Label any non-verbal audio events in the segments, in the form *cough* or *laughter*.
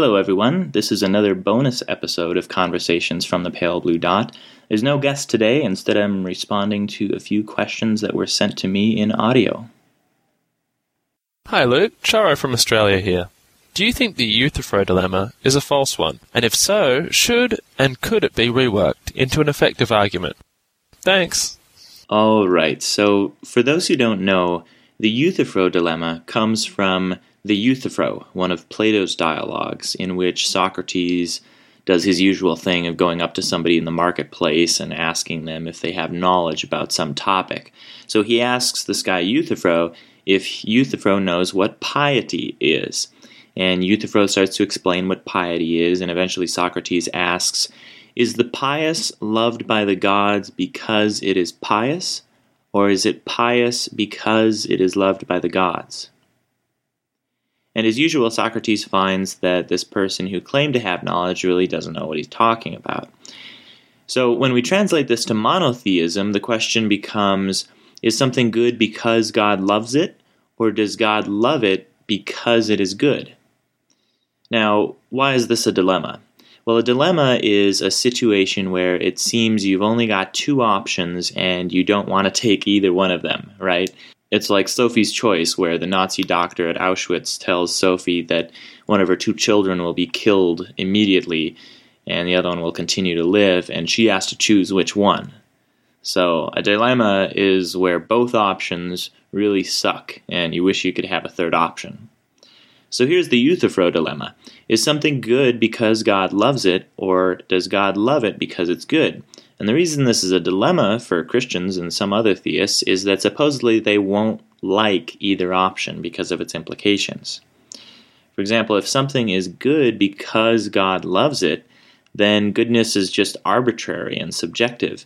Hello, everyone. This is another bonus episode of Conversations from the Pale Blue Dot. There's no guest today, instead, I'm responding to a few questions that were sent to me in audio. Hi, Luke. Charo from Australia here. Do you think the Euthyphro dilemma is a false one? And if so, should and could it be reworked into an effective argument? Thanks. All right, so for those who don't know, the Euthyphro dilemma comes from the Euthyphro, one of Plato's dialogues, in which Socrates does his usual thing of going up to somebody in the marketplace and asking them if they have knowledge about some topic. So he asks this guy Euthyphro if Euthyphro knows what piety is. And Euthyphro starts to explain what piety is, and eventually Socrates asks, Is the pious loved by the gods because it is pious, or is it pious because it is loved by the gods? And as usual, Socrates finds that this person who claimed to have knowledge really doesn't know what he's talking about. So when we translate this to monotheism, the question becomes is something good because God loves it, or does God love it because it is good? Now, why is this a dilemma? Well, a dilemma is a situation where it seems you've only got two options and you don't want to take either one of them, right? It's like Sophie's Choice, where the Nazi doctor at Auschwitz tells Sophie that one of her two children will be killed immediately and the other one will continue to live, and she has to choose which one. So, a dilemma is where both options really suck, and you wish you could have a third option. So, here's the Euthyphro dilemma Is something good because God loves it, or does God love it because it's good? And the reason this is a dilemma for Christians and some other theists is that supposedly they won't like either option because of its implications. For example, if something is good because God loves it, then goodness is just arbitrary and subjective.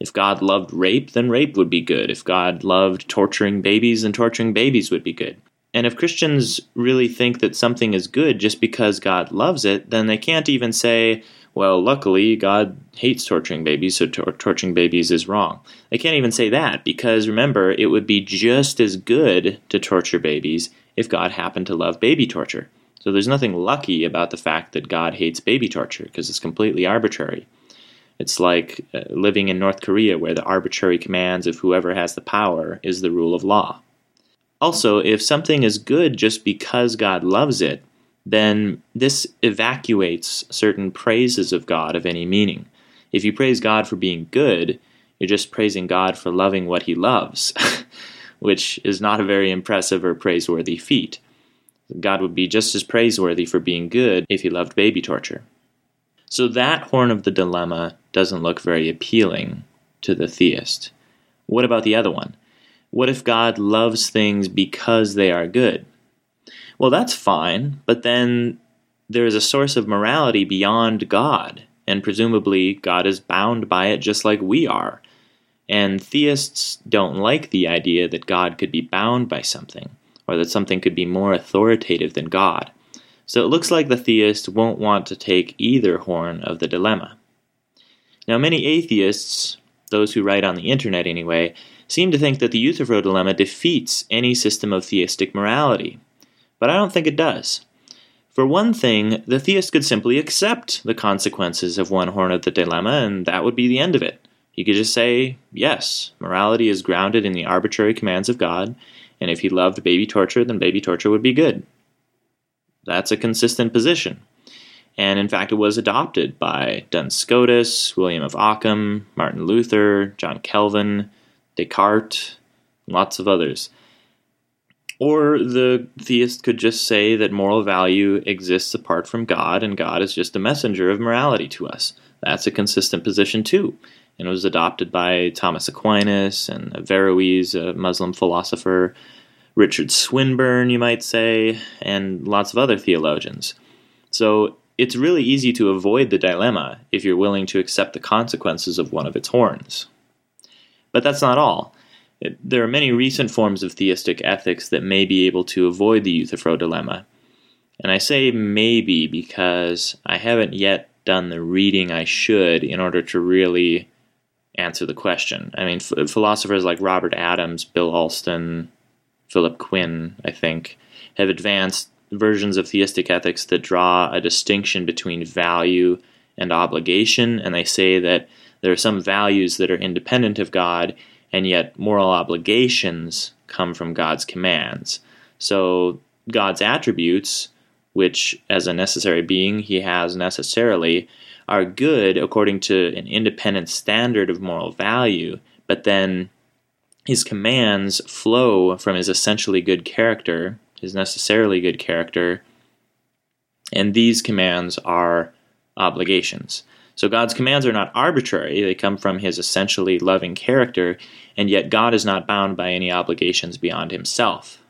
If God loved rape, then rape would be good. If God loved torturing babies, then torturing babies would be good. And if Christians really think that something is good just because God loves it, then they can't even say, well, luckily, God hates torturing babies, so tor- torturing babies is wrong. They can't even say that because remember, it would be just as good to torture babies if God happened to love baby torture. So there's nothing lucky about the fact that God hates baby torture because it's completely arbitrary. It's like uh, living in North Korea where the arbitrary commands of whoever has the power is the rule of law. Also, if something is good just because God loves it, then this evacuates certain praises of God of any meaning. If you praise God for being good, you're just praising God for loving what he loves, *laughs* which is not a very impressive or praiseworthy feat. God would be just as praiseworthy for being good if he loved baby torture. So that horn of the dilemma doesn't look very appealing to the theist. What about the other one? What if God loves things because they are good? Well, that's fine, but then there is a source of morality beyond God, and presumably God is bound by it just like we are. And theists don't like the idea that God could be bound by something, or that something could be more authoritative than God. So it looks like the theist won't want to take either horn of the dilemma. Now, many atheists, those who write on the internet anyway, seem to think that the Euthyphro dilemma defeats any system of theistic morality but I don't think it does. For one thing, the theist could simply accept the consequences of one horn of the dilemma, and that would be the end of it. He could just say, yes, morality is grounded in the arbitrary commands of God, and if he loved baby torture, then baby torture would be good. That's a consistent position. And in fact, it was adopted by Duns Scotus, William of Ockham, Martin Luther, John Calvin, Descartes, lots of others. Or the theist could just say that moral value exists apart from God and God is just a messenger of morality to us. That's a consistent position too. And it was adopted by Thomas Aquinas and Averroes, a Muslim philosopher, Richard Swinburne, you might say, and lots of other theologians. So it's really easy to avoid the dilemma if you're willing to accept the consequences of one of its horns. But that's not all. It, there are many recent forms of theistic ethics that may be able to avoid the Euthyphro dilemma. And I say maybe because I haven't yet done the reading I should in order to really answer the question. I mean, f- philosophers like Robert Adams, Bill Alston, Philip Quinn, I think, have advanced versions of theistic ethics that draw a distinction between value and obligation, and they say that there are some values that are independent of God, and yet moral obligations come from God's commands. So God's attributes, which as a necessary being he has necessarily, are good according to an independent standard of moral value, but then his commands flow from his essentially good character, his necessarily good character, and these commands are obligations. So God's commands are not arbitrary, they come from his essentially loving character, and yet God is not bound by any obligations beyond himself.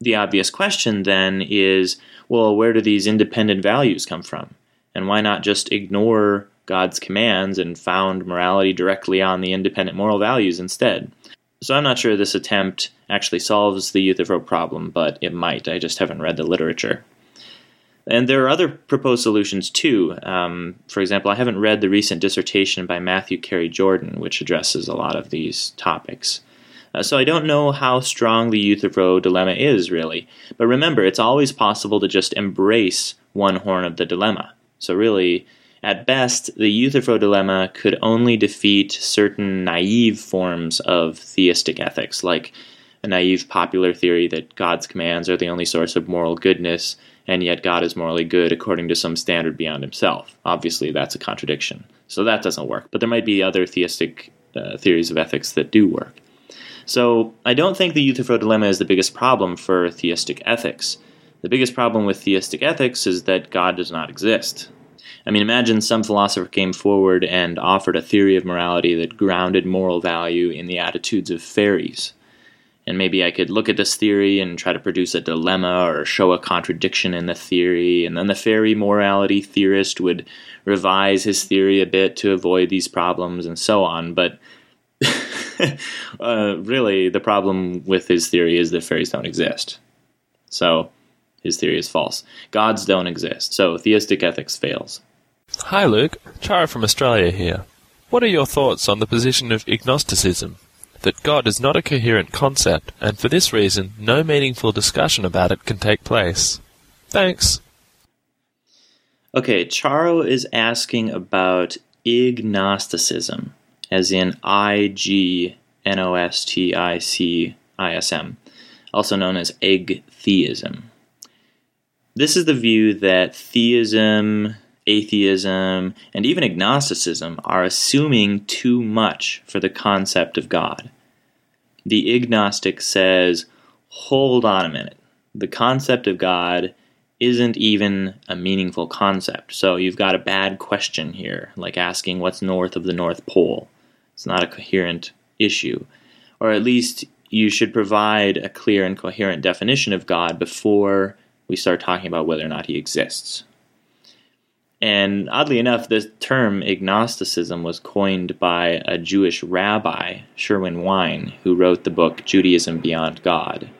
The obvious question then is well, where do these independent values come from? And why not just ignore God's commands and found morality directly on the independent moral values instead? So I'm not sure this attempt actually solves the Euthyphro problem, but it might. I just haven't read the literature. And there are other proposed solutions too. Um, for example, I haven't read the recent dissertation by Matthew Carey Jordan, which addresses a lot of these topics. Uh, so I don't know how strong the Euthyphro dilemma is, really. But remember, it's always possible to just embrace one horn of the dilemma. So really, at best, the Euthyphro dilemma could only defeat certain naive forms of theistic ethics, like a naive popular theory that God's commands are the only source of moral goodness, and yet God is morally good according to some standard beyond himself. Obviously, that's a contradiction. So that doesn't work. But there might be other theistic uh, theories of ethics that do work. So I don't think the Euthyphro dilemma is the biggest problem for theistic ethics. The biggest problem with theistic ethics is that God does not exist. I mean, imagine some philosopher came forward and offered a theory of morality that grounded moral value in the attitudes of fairies and maybe I could look at this theory and try to produce a dilemma or show a contradiction in the theory, and then the fairy morality theorist would revise his theory a bit to avoid these problems and so on. But *laughs* uh, really, the problem with his theory is that fairies don't exist. So his theory is false. Gods don't exist. So theistic ethics fails. Hi, Luke. Chara from Australia here. What are your thoughts on the position of ignosticism? That God is not a coherent concept, and for this reason, no meaningful discussion about it can take place. Thanks. Okay, Charo is asking about ignosticism, as in I G N O S T I C I S M, also known as theism. This is the view that theism, atheism, and even agnosticism are assuming too much for the concept of God. The ignostic says, hold on a minute. The concept of God isn't even a meaningful concept. So you've got a bad question here, like asking what's north of the North Pole. It's not a coherent issue. Or at least you should provide a clear and coherent definition of God before we start talking about whether or not he exists. And oddly enough, the term ignosticism was coined by a Jewish rabbi, Sherwin Wine, who wrote the book Judaism Beyond God.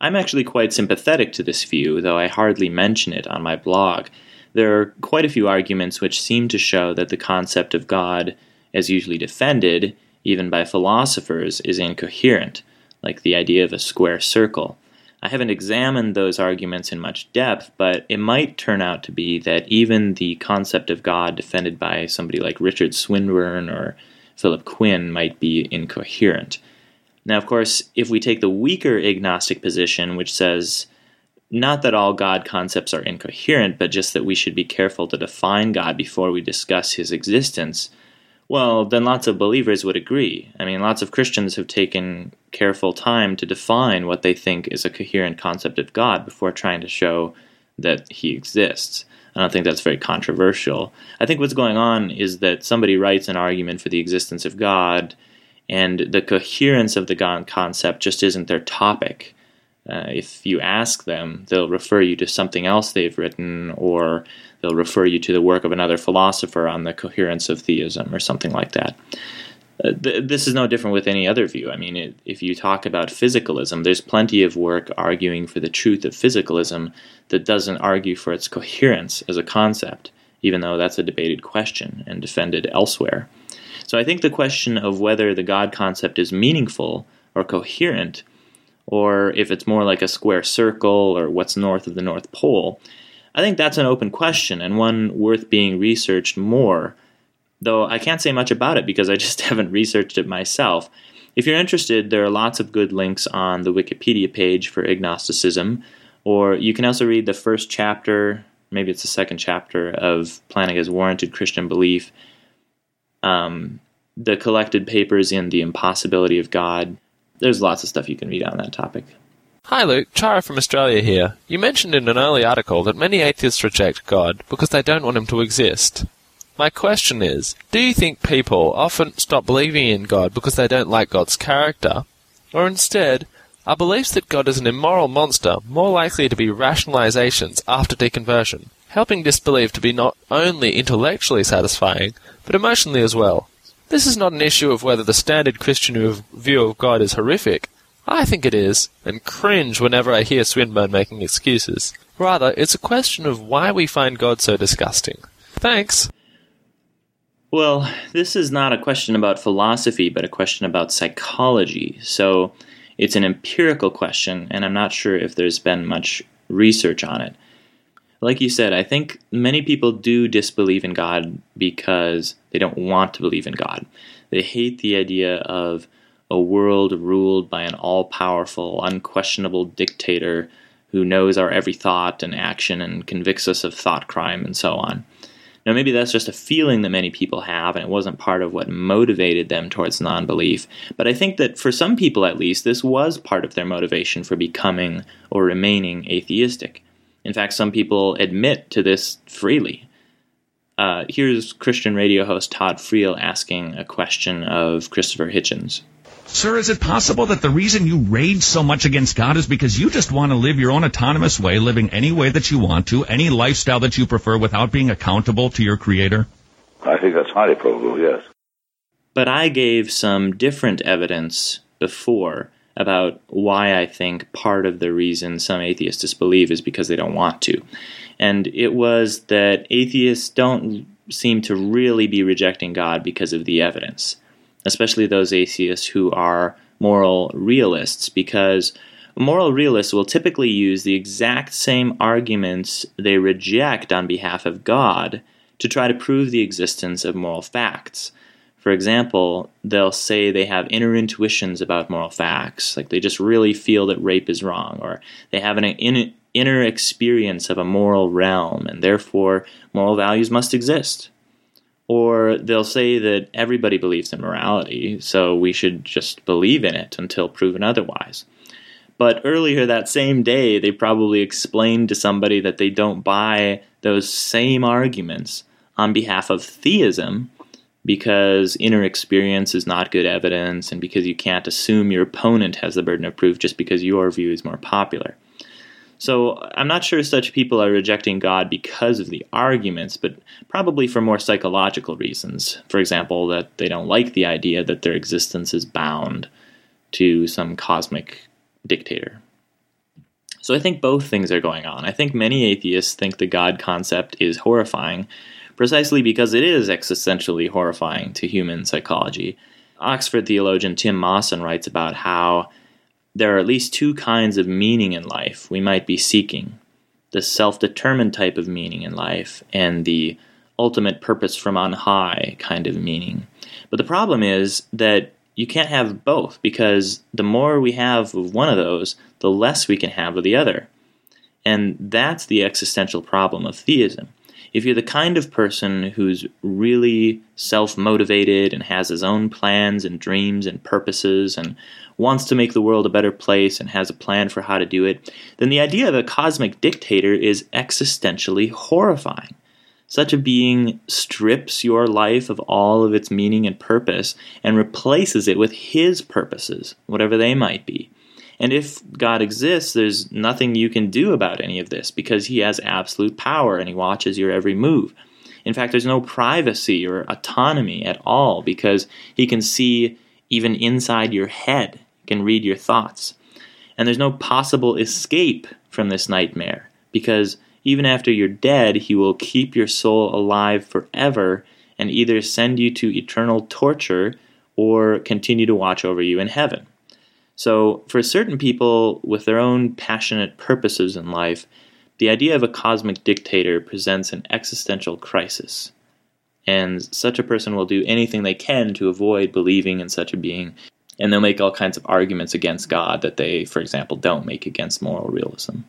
I'm actually quite sympathetic to this view, though I hardly mention it on my blog. There are quite a few arguments which seem to show that the concept of God, as usually defended, even by philosophers, is incoherent, like the idea of a square circle. I haven't examined those arguments in much depth, but it might turn out to be that even the concept of God defended by somebody like Richard Swinburne or Philip Quinn might be incoherent. Now, of course, if we take the weaker ignostic position, which says not that all God concepts are incoherent, but just that we should be careful to define God before we discuss his existence, well, then lots of believers would agree. I mean, lots of Christians have taken careful time to define what they think is a coherent concept of God before trying to show that he exists. I don't think that's very controversial. I think what's going on is that somebody writes an argument for the existence of God, and the coherence of the God concept just isn't their topic. Uh, if you ask them, they'll refer you to something else they've written, or they'll refer you to the work of another philosopher on the coherence of theism or something like that. Uh, th- this is no different with any other view. I mean, if you talk about physicalism, there's plenty of work arguing for the truth of physicalism that doesn't argue for its coherence as a concept, even though that's a debated question and defended elsewhere. So I think the question of whether the God concept is meaningful or coherent or if it's more like a square circle or what's north of the North Pole. I think that's an open question and one worth being researched more, though I can't say much about it because I just *laughs* haven't researched it myself. If you're interested, there are lots of good links on the Wikipedia page for ignosticism, or you can also read the first chapter, maybe it's the second chapter, of Plantinga's Warranted Christian Belief, um, the collected papers in The Impossibility of God. There's lots of stuff you can read on that topic. Hi Luke, Chara from Australia here. You mentioned in an early article that many atheists reject God because they don't want him to exist. My question is, do you think people often stop believing in God because they don't like God's character? Or instead, are beliefs that God is an immoral monster more likely to be rationalizations after deconversion, helping disbelief to be not only intellectually satisfying, but emotionally as well? This is not an issue of whether the standard Christian view of God is horrific. I think it is, and cringe whenever I hear Swinburne making excuses. Rather, it's a question of why we find God so disgusting. Thanks. Well, this is not a question about philosophy, but a question about psychology. So it's an empirical question, and I'm not sure if there's been much research on it. Like you said, I think many people do disbelieve in God because they don't want to believe in God. They hate the idea of a world ruled by an all powerful, unquestionable dictator who knows our every thought and action and convicts us of thought crime and so on. Now, maybe that's just a feeling that many people have, and it wasn't part of what motivated them towards non belief. But I think that for some people, at least, this was part of their motivation for becoming or remaining atheistic. In fact, some people admit to this freely. Uh, here's Christian radio host Todd Friel asking a question of Christopher Hitchens. Sir, is it possible that the reason you rage so much against God is because you just want to live your own autonomous way, living any way that you want to, any lifestyle that you prefer without being accountable to your Creator? I think that's highly probable, yes. But I gave some different evidence before about why I think part of the reason some atheists disbelieve is because they don't want to. And it was that atheists don't seem to really be rejecting God because of the evidence especially those atheists who are moral realists, because moral realists will typically use the exact same arguments they reject on behalf of God to try to prove the existence of moral facts. For example, they'll say they have inner intuitions about moral facts, like they just really feel that rape is wrong, or they have an inner experience of a moral realm, and therefore moral values must exist. Or they'll say that everybody believes in morality, so we should just believe in it until proven otherwise. But earlier that same day, they probably explained to somebody that they don't buy those same arguments on behalf of theism because inner experience is not good evidence and because you can't assume your opponent has the burden of proof just because your view is more popular. So I'm not sure such people are rejecting God because of the arguments, but probably for more psychological reasons. For example, that they don't like the idea that their existence is bound to some cosmic dictator. So I think both things are going on. I think many atheists think the God concept is horrifying precisely because it is existentially horrifying to human psychology. Oxford theologian Tim Mawson writes about how there are at least two kinds of meaning in life we might be seeking the self determined type of meaning in life and the ultimate purpose from on high kind of meaning. But the problem is that you can't have both because the more we have of one of those, the less we can have of the other. And that's the existential problem of theism. If you're the kind of person who's really self motivated and has his own plans and dreams and purposes and wants to make the world a better place and has a plan for how to do it, then the idea of a cosmic dictator is existentially horrifying. Such a being strips your life of all of its meaning and purpose and replaces it with his purposes, whatever they might be. And if God exists, there's nothing you can do about any of this because he has absolute power and he watches your every move. In fact, there's no privacy or autonomy at all because he can see even inside your head, he can read your thoughts. And there's no possible escape from this nightmare because even after you're dead, he will keep your soul alive forever and either send you to eternal torture or continue to watch over you in heaven. So, for certain people with their own passionate purposes in life, the idea of a cosmic dictator presents an existential crisis. And such a person will do anything they can to avoid believing in such a being, and they'll make all kinds of arguments against God that they, for example, don't make against moral realism.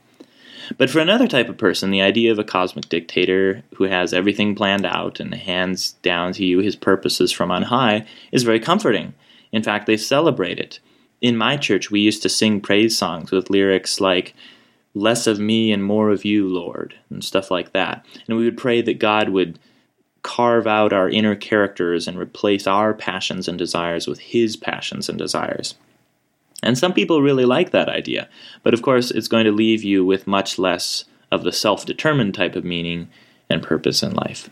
But for another type of person, the idea of a cosmic dictator who has everything planned out and hands down to you his purposes from on high is very comforting. In fact, they celebrate it. In my church, we used to sing praise songs with lyrics like, Less of me and more of you, Lord, and stuff like that. And we would pray that God would carve out our inner characters and replace our passions and desires with His passions and desires. And some people really like that idea, but of course, it's going to leave you with much less of the self determined type of meaning and purpose in life.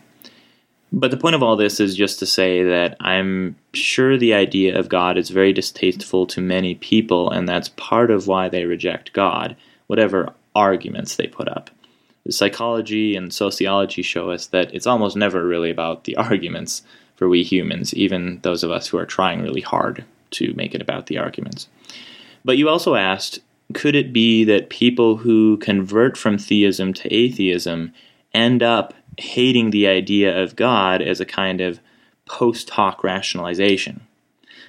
But the point of all this is just to say that I'm sure the idea of God is very distasteful to many people, and that's part of why they reject God, whatever arguments they put up. Psychology and sociology show us that it's almost never really about the arguments for we humans, even those of us who are trying really hard to make it about the arguments. But you also asked could it be that people who convert from theism to atheism end up hating the idea of God as a kind of post hoc rationalization?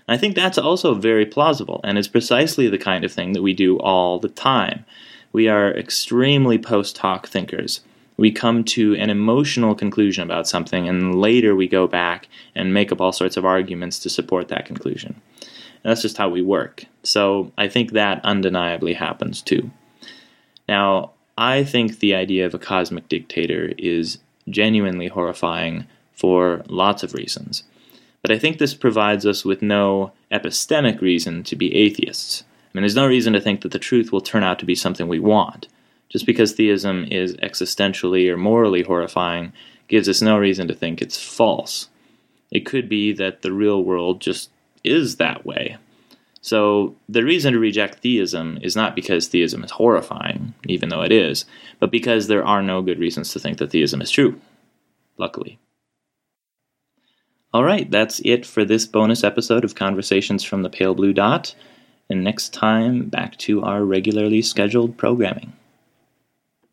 I think that's also very plausible, and is precisely the kind of thing that we do all the time. We are extremely post hoc thinkers. We come to an emotional conclusion about something, and later we go back and make up all sorts of arguments to support that conclusion. That's just how we work. So I think that undeniably happens too. Now, I think the idea of a cosmic dictator is genuinely horrifying for lots of reasons. But I think this provides us with no epistemic reason to be atheists. I mean, there's no reason to think that the truth will turn out to be something we want. Just because theism is existentially or morally horrifying gives us no reason to think it's false. It could be that the real world just is that way. So the reason to reject theism is not because theism is horrifying, even though it is, but because there are no good reasons to think that theism is true. Luckily. All right, that's it for this bonus episode of Conversations from the Pale Blue Dot. And next time, back to our regularly scheduled programming.